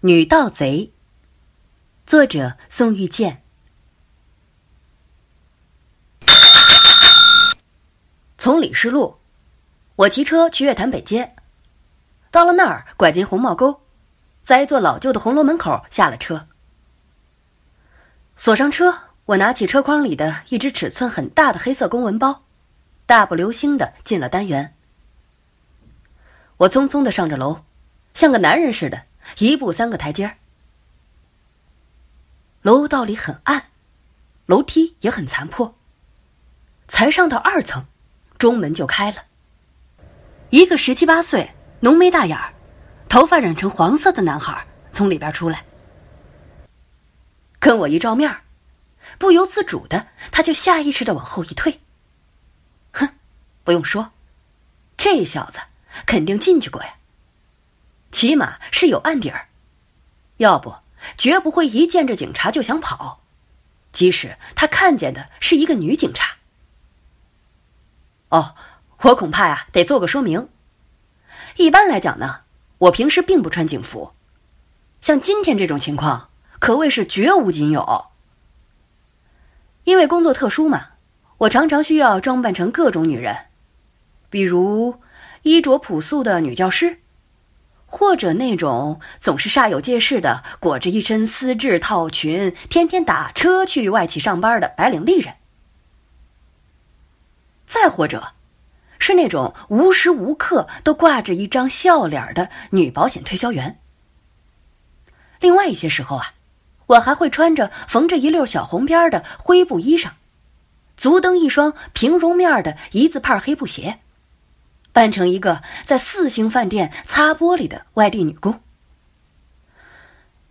女盗贼。作者：宋玉健。从李氏路，我骑车去月坛北街，到了那儿，拐进红帽沟，在一座老旧的红楼门口下了车，锁上车。我拿起车筐里的一只尺寸很大的黑色公文包，大步流星的进了单元。我匆匆的上着楼，像个男人似的，一步三个台阶儿。楼道里很暗，楼梯也很残破。才上到二层，中门就开了。一个十七八岁、浓眉大眼儿、头发染成黄色的男孩从里边出来，跟我一照面儿。不由自主的，他就下意识的往后一退。哼，不用说，这小子肯定进去过呀。起码是有案底儿，要不绝不会一见着警察就想跑，即使他看见的是一个女警察。哦，我恐怕呀得做个说明。一般来讲呢，我平时并不穿警服，像今天这种情况，可谓是绝无仅有。因为工作特殊嘛，我常常需要装扮成各种女人，比如衣着朴素的女教师，或者那种总是煞有介事的裹着一身丝质套裙，天天打车去外企上班的白领丽人，再或者，是那种无时无刻都挂着一张笑脸的女保险推销员。另外一些时候啊。我还会穿着缝着一溜小红边的灰布衣裳，足蹬一双平绒面的一字派黑布鞋，扮成一个在四星饭店擦玻璃的外地女工。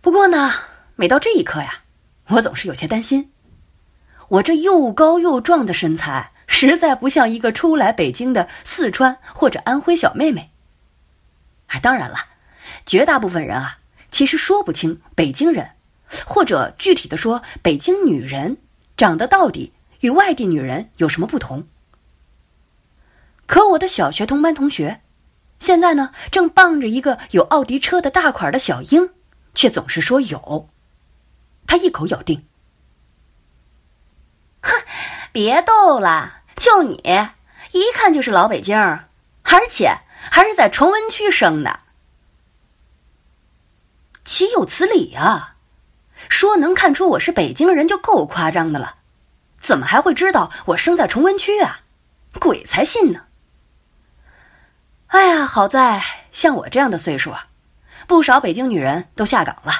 不过呢，每到这一刻呀，我总是有些担心，我这又高又壮的身材，实在不像一个初来北京的四川或者安徽小妹妹。哎，当然了，绝大部分人啊，其实说不清北京人。或者具体的说，北京女人长得到底与外地女人有什么不同？可我的小学同班同学，现在呢正傍着一个有奥迪车的大款的小英，却总是说有。他一口咬定：“哼，别逗了，就你一看就是老北京，而且还是在崇文区生的，岂有此理啊！”说能看出我是北京人就够夸张的了，怎么还会知道我生在崇文区啊？鬼才信呢！哎呀，好在像我这样的岁数啊，不少北京女人都下岗了，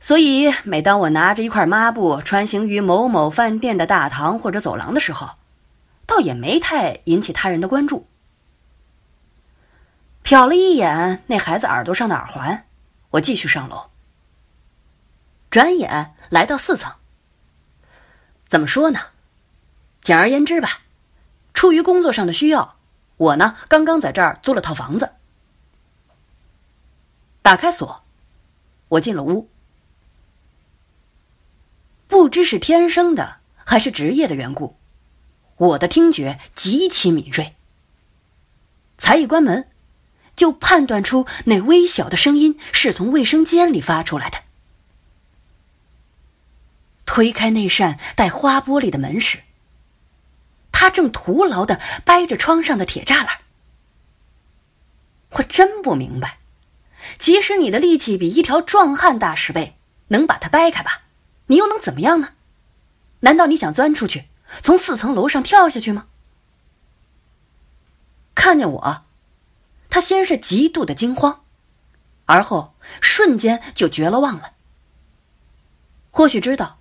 所以每当我拿着一块抹布穿行于某某饭店的大堂或者走廊的时候，倒也没太引起他人的关注。瞟了一眼那孩子耳朵上的耳环，我继续上楼。转眼来到四层。怎么说呢？简而言之吧，出于工作上的需要，我呢刚刚在这儿租了套房子。打开锁，我进了屋。不知是天生的还是职业的缘故，我的听觉极其敏锐。才一关门，就判断出那微小的声音是从卫生间里发出来的。推开那扇带花玻璃的门时，他正徒劳的掰着窗上的铁栅栏。我真不明白，即使你的力气比一条壮汉大十倍，能把它掰开吧，你又能怎么样呢？难道你想钻出去，从四层楼上跳下去吗？看见我，他先是极度的惊慌，而后瞬间就绝了望了。或许知道。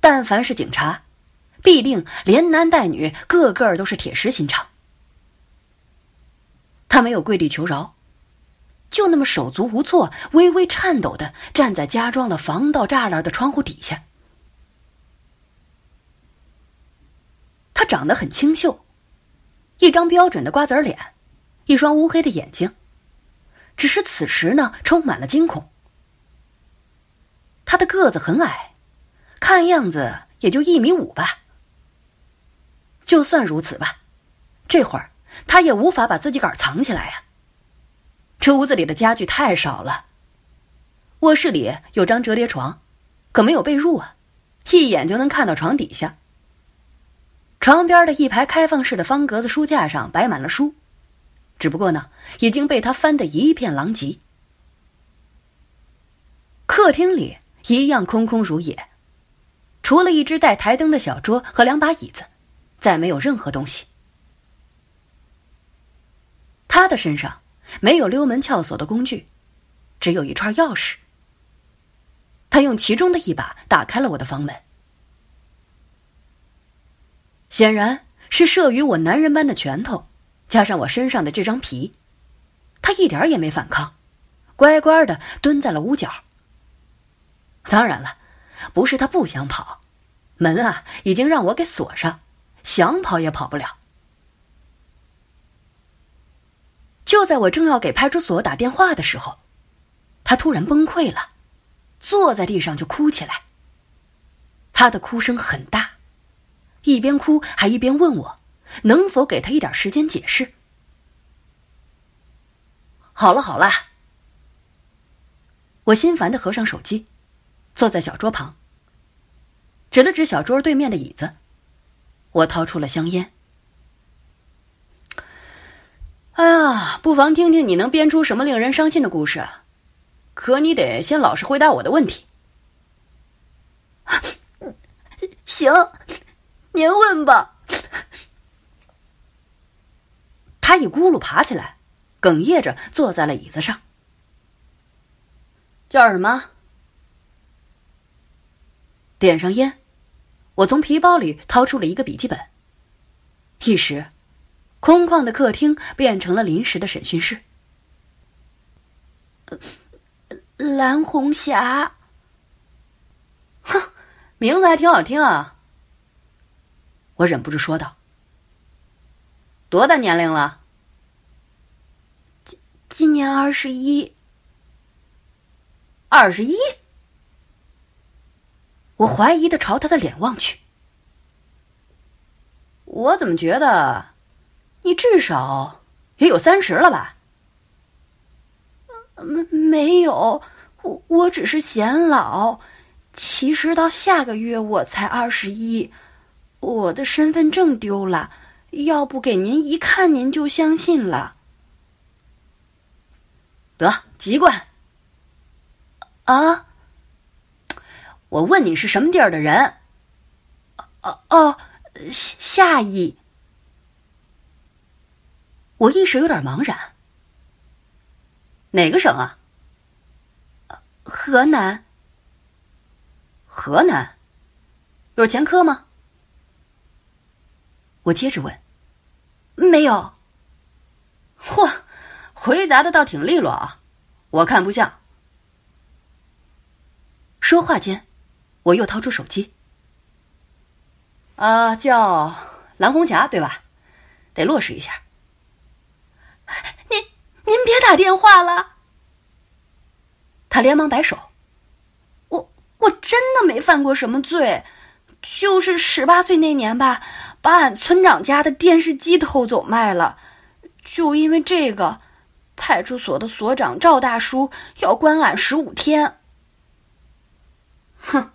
但凡是警察，必定连男带女，个个都是铁石心肠。他没有跪地求饶，就那么手足无措、微微颤抖的站在加装了防盗栅栏的窗户底下。他长得很清秀，一张标准的瓜子脸，一双乌黑的眼睛，只是此时呢，充满了惊恐。他的个子很矮。看样子也就一米五吧。就算如此吧，这会儿他也无法把自己个儿藏起来呀。这屋子里的家具太少了，卧室里有张折叠床，可没有被褥啊，一眼就能看到床底下。床边的一排开放式的方格子书架上摆满了书，只不过呢，已经被他翻得一片狼藉。客厅里一样空空如也，除了一只带台灯的小桌和两把椅子，再没有任何东西。他的身上没有溜门撬锁的工具，只有一串钥匙。他用其中的一把打开了我的房门，显然是慑于我男人般的拳头，加上我身上的这张皮，他一点也没反抗，乖乖的蹲在了屋角。当然了，不是他不想跑，门啊已经让我给锁上，想跑也跑不了。就在我正要给派出所打电话的时候，他突然崩溃了，坐在地上就哭起来。他的哭声很大，一边哭还一边问我能否给他一点时间解释。好了好了，我心烦的合上手机，坐在小桌旁，指了指小桌对面的椅子，我掏出了香烟。哎呀，不妨听听你能编出什么令人伤心的故事，可你得先老实回答我的问题。行，您问吧。他一咕噜爬起来，哽咽着坐在了椅子上。叫什么？点上烟，我从皮包里掏出了一个笔记本，一时。空旷的客厅变成了临时的审讯室。蓝红霞，哼，名字还挺好听啊。我忍不住说道：“多大年龄了？”今今年二十一。二十一？我怀疑的朝他的脸望去，我怎么觉得？你至少也有三十了吧？没没有，我我只是显老。其实到下个月我才二十一，我的身份证丢了，要不给您一看您就相信了。得，籍贯。啊？我问你是什么地儿的人？哦哦，下邑。我一时有点茫然。哪个省啊？河南。河南，有前科吗？我接着问。没有。嚯，回答的倒挺利落啊，我看不像。说话间，我又掏出手机。啊，叫蓝红霞对吧？得落实一下。您您别打电话了。他连忙摆手：“我我真的没犯过什么罪，就是十八岁那年吧，把俺村长家的电视机偷走卖了，就因为这个，派出所的所长赵大叔要关俺十五天。”哼，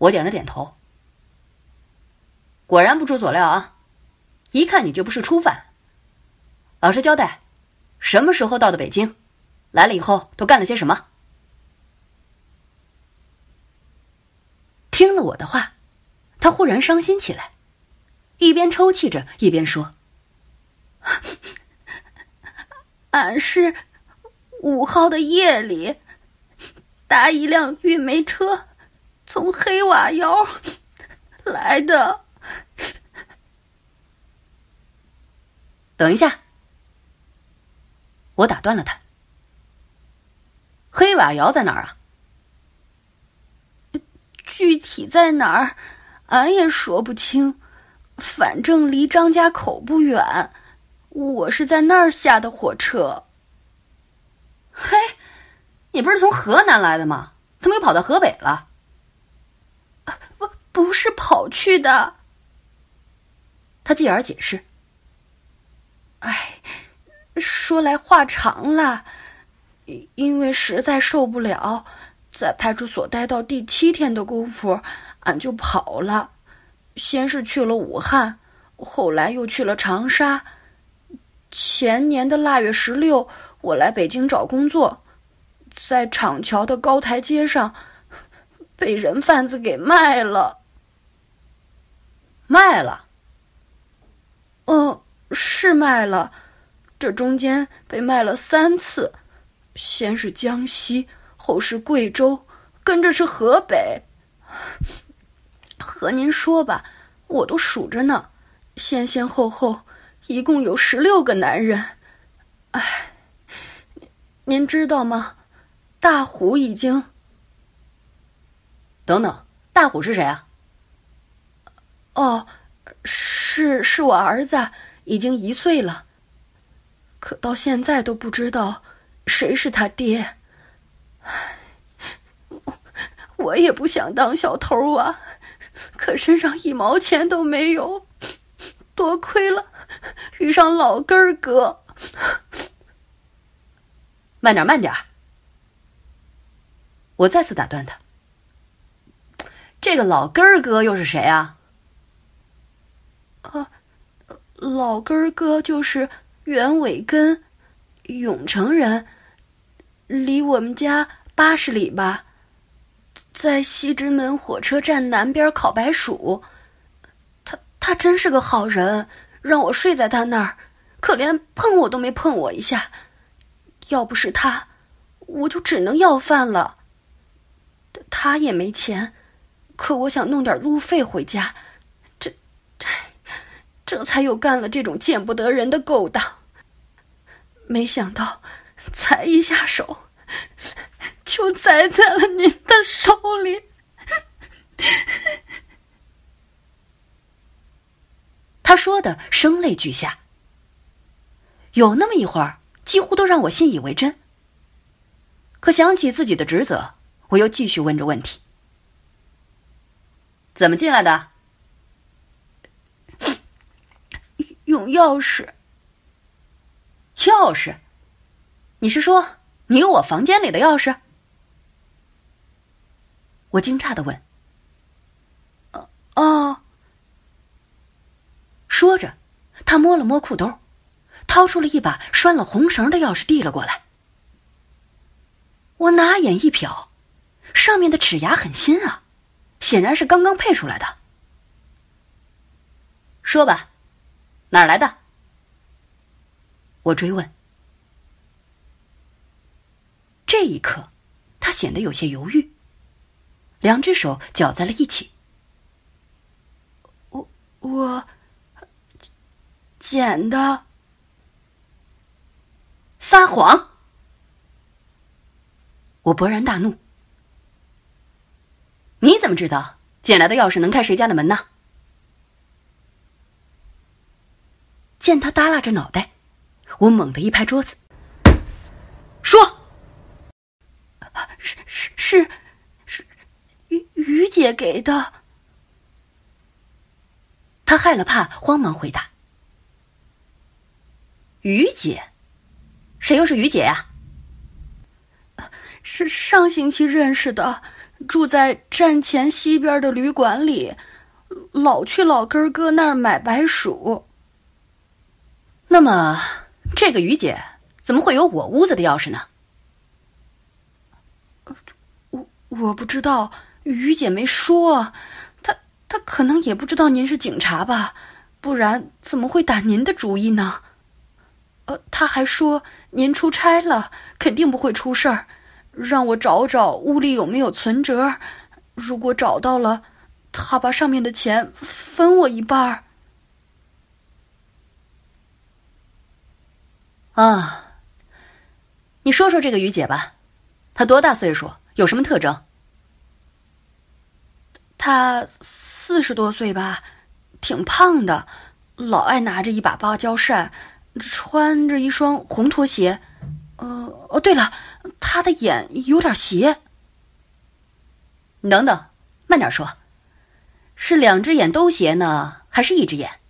我点了点头。果然不出所料啊，一看你就不是初犯。老实交代，什么时候到的北京？来了以后都干了些什么？听了我的话，他忽然伤心起来，一边抽泣着，一边说：“俺是五号的夜里，搭一辆运煤车，从黑瓦窑来的。”等一下。我打断了他。黑瓦窑在哪儿啊？具体在哪儿，俺也说不清。反正离张家口不远，我是在那儿下的火车。嘿，你不是从河南来的吗？怎么又跑到河北了？不，是跑去的。他继而解释。哎。说来话长了，因为实在受不了，在派出所待到第七天的功夫，俺就跑了。先是去了武汉，后来又去了长沙。前年的腊月十六，我来北京找工作，在厂桥的高台阶上，被人贩子给卖了。卖了？嗯，是卖了。这中间被卖了三次，先是江西，后是贵州，跟着是河北。和您说吧，我都数着呢，先先后后。一共有十六个男人，哎，您知道吗？大虎已经……等等，大虎是谁啊？哦，是是我儿子，已经一岁了。可到现在都不知道谁是他爹。我也不想当小偷啊，可身上一毛钱都没有，多亏了。遇上老根儿哥，慢点，慢点。我再次打断他。这个老根儿哥又是谁啊？啊，老根儿哥就是袁伟根，永城人，离我们家八十里吧，在西直门火车站南边烤白薯。他他真是个好人。让我睡在他那儿，可连碰我都没碰我一下。要不是他，我就只能要饭了。他也没钱，可我想弄点路费回家，这才又干了这种见不得人的勾当。没想到，才一下手，就栽在了您的手里。他说的声泪俱下，有那么一会儿，几乎都让我信以为真。可想起自己的职责，我又继续问着问题：“怎么进来的？”用钥匙。钥匙？你是说你有我房间里的钥匙？我惊诧的问。哦。说着，他摸了摸裤兜，掏出了一把拴了红绳的钥匙，递了过来。我拿眼一瞟，上面的齿牙很新啊，显然是刚刚配出来的。说吧，哪儿来的？我追问。这一刻，他显得有些犹豫，两只手搅在了一起。我我。捡的，撒谎！我勃然大怒。你怎么知道捡来的钥匙能开谁家的门呢？见他耷拉着脑袋，我猛地一拍桌子，说：“是是是是，于于姐给的。”他害了怕，慌忙回答。于姐，谁又是于姐呀？是上星期认识的，住在站前西边的旅馆里，老去老根哥那儿买白薯。那么，这个于姐怎么会有我屋子的钥匙呢？我我不知道，于姐没说，她她可能也不知道您是警察吧，不然怎么会打您的主意呢？他还说您出差了，肯定不会出事儿，让我找找屋里有没有存折。如果找到了，他把上面的钱分我一半儿。啊，你说说这个于姐吧，她多大岁数？有什么特征？她四十多岁吧，挺胖的，老爱拿着一把芭蕉扇。穿着一双红拖鞋，呃，哦，对了，她的眼有点斜。等等，慢点说，是两只眼都斜呢，还是一只眼？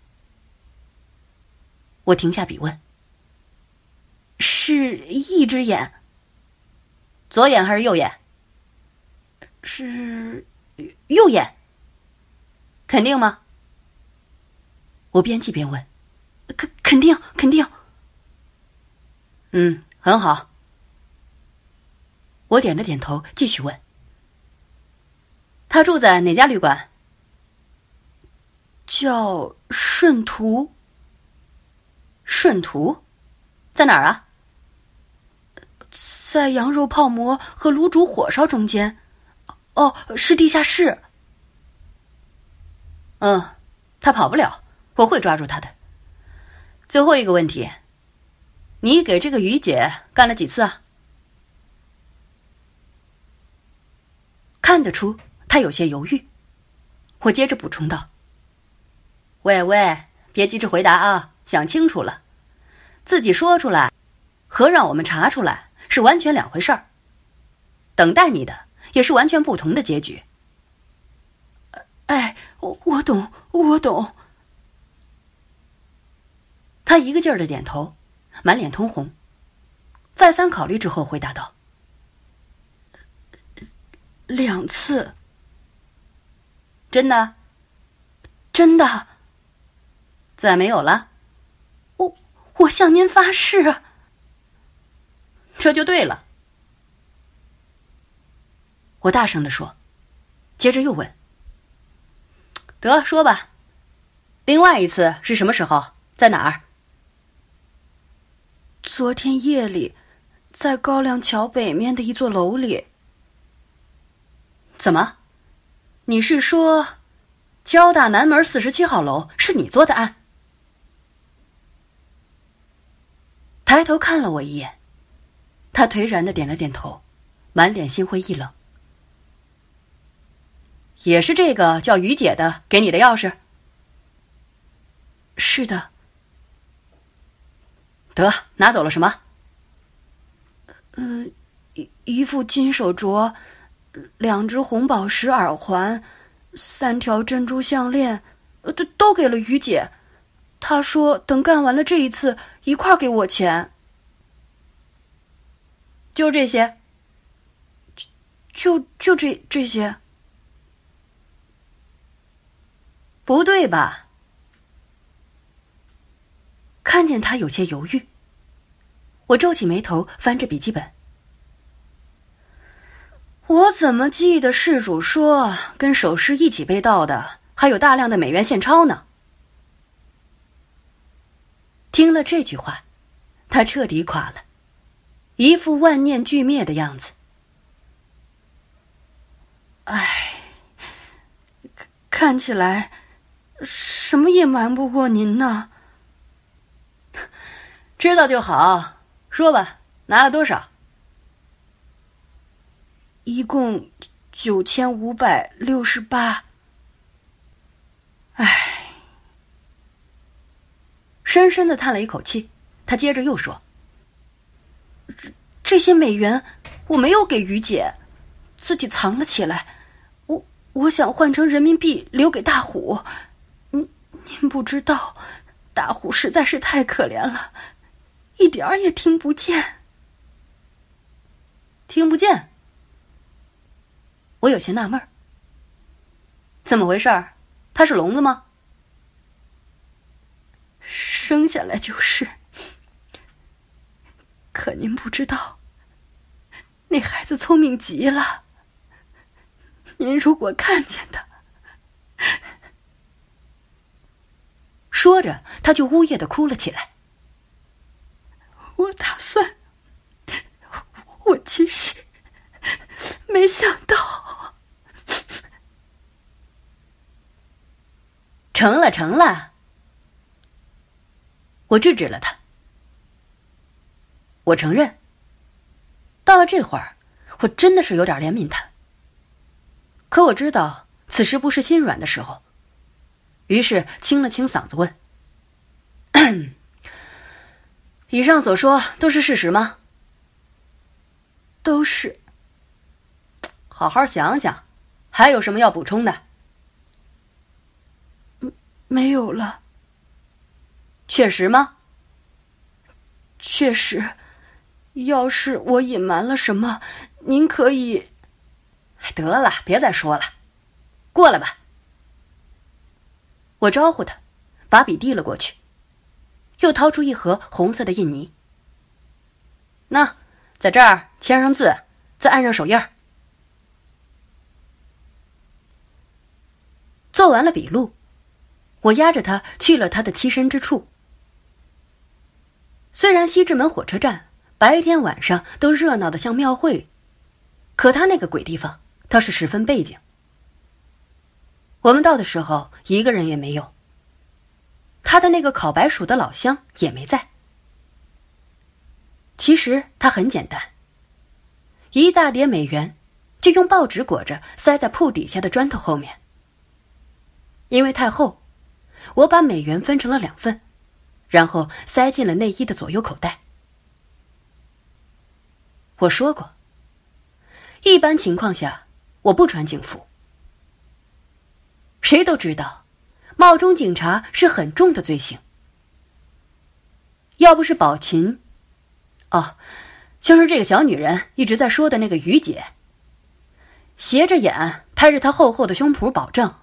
我停下笔问。是一只眼。左眼还是右眼？是右眼。肯定吗？我边记边问。肯肯定肯定。嗯，很好。我点了点头，继续问。他住在哪家旅馆？叫顺途。顺途，在哪儿啊？在羊肉泡馍和卤煮火烧中间。哦，是地下室。嗯，他跑不了，我会抓住他的。最后一个问题，你给这个于姐干了几次啊？看得出他有些犹豫，我接着补充道：“喂喂，别急着回答啊，想清楚了，自己说出来和让我们查出来是完全两回事儿。等待你的也是完全不同的结局。”哎，我我懂，我懂。他一个劲儿的点头，满脸通红，再三考虑之后回答道。两次，真的，真的，再没有了。我我向您发誓。这就对了。我大声的说，接着又问：“得说吧，另外一次是什么时候，在哪儿？”昨天夜里，在高粱桥北面的一座楼里。怎么？你是说，交大南门四十七号楼是你做的案？抬头看了我一眼，他颓然的点了点头，满脸心灰意冷。也是这个叫于姐的给你的钥匙？是的。得，拿走了什么？嗯，一一副金手镯。两只红宝石耳环，三条珍珠项链，都都给了于姐。她说等干完了这一次，一块给我钱。就这些？就就这这些？不对吧？看见他有些犹豫，我皱起眉头，翻着笔记本。我怎么记得事主说跟首饰一起被盗的还有大量的美元现钞呢？听了这句话，他彻底垮了，一副万念俱灭的样子。唉，看起来什么也瞒不过您呢。知道就好，说吧，拿了多少？一共九千五百六十八。唉，深深的叹了一口气。他接着又说：“这些美元我没有给于姐，自己藏了起来。我我想换成人民币留给大虎。您您不知道，大虎实在是太可怜了，一点儿也听不见。听不见。”我有些纳闷儿，怎么回事儿？他是聋子吗？生下来就是。可您不知道，那孩子聪明极了。您如果看见他，说着他就呜咽的哭了起来。我打算，我其实没想到。成了，成了。我制止了他。我承认，到了这会儿，我真的是有点怜悯他。可我知道此时不是心软的时候，于是清了清嗓子问：“ 以上所说都是事实吗？”“都是。”好好想想，还有什么要补充的？没有了。确实吗？确实。要是我隐瞒了什么，您可以……得了，别再说了，过来吧。我招呼他，把笔递了过去，又掏出一盒红色的印泥。那，在这儿签上字，再按上手印儿。做完了笔录，我押着他去了他的栖身之处。虽然西直门火车站白天晚上都热闹的像庙会，可他那个鬼地方倒是十分背景。我们到的时候，一个人也没有。他的那个烤白薯的老乡也没在。其实他很简单，一大叠美元，就用报纸裹着，塞在铺底下的砖头后面。因为太厚，我把美元分成了两份，然后塞进了内衣的左右口袋。我说过，一般情况下我不穿警服。谁都知道，冒充警察是很重的罪行。要不是宝琴，哦，就是这个小女人一直在说的那个于姐，斜着眼拍着她厚厚的胸脯保证。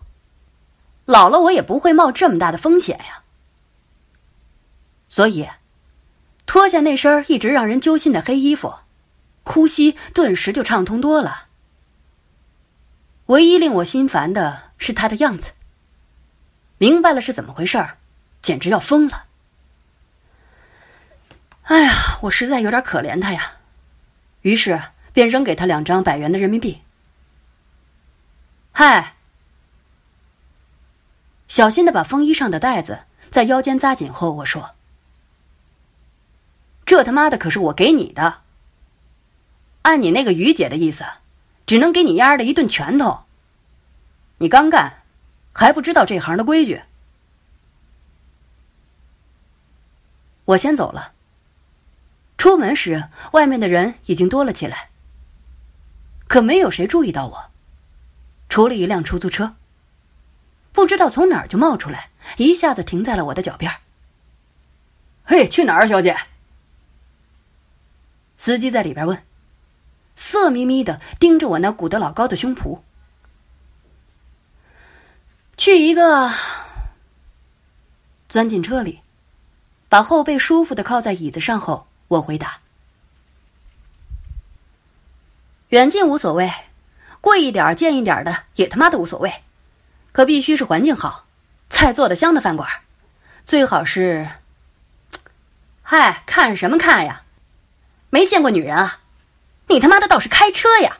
老了，我也不会冒这么大的风险呀。所以，脱下那身一直让人揪心的黑衣服，呼吸顿时就畅通多了。唯一令我心烦的是他的样子。明白了是怎么回事儿，简直要疯了。哎呀，我实在有点可怜他呀，于是便扔给他两张百元的人民币。嗨。小心的把风衣上的带子在腰间扎紧后，我说：“这他妈的可是我给你的。按你那个于姐的意思，只能给你丫的一顿拳头。你刚干，还不知道这行的规矩。”我先走了。出门时，外面的人已经多了起来，可没有谁注意到我，除了一辆出租车。不知道从哪儿就冒出来，一下子停在了我的脚边。嘿，去哪儿，小姐？司机在里边问，色眯眯的盯着我那鼓得老高的胸脯。去一个。钻进车里，把后背舒服的靠在椅子上后，我回答：远近无所谓，贵一点、贱一点的也他妈的无所谓。可必须是环境好、菜做的香的饭馆，最好是。嗨，看什么看呀？没见过女人啊？你他妈的倒是开车呀！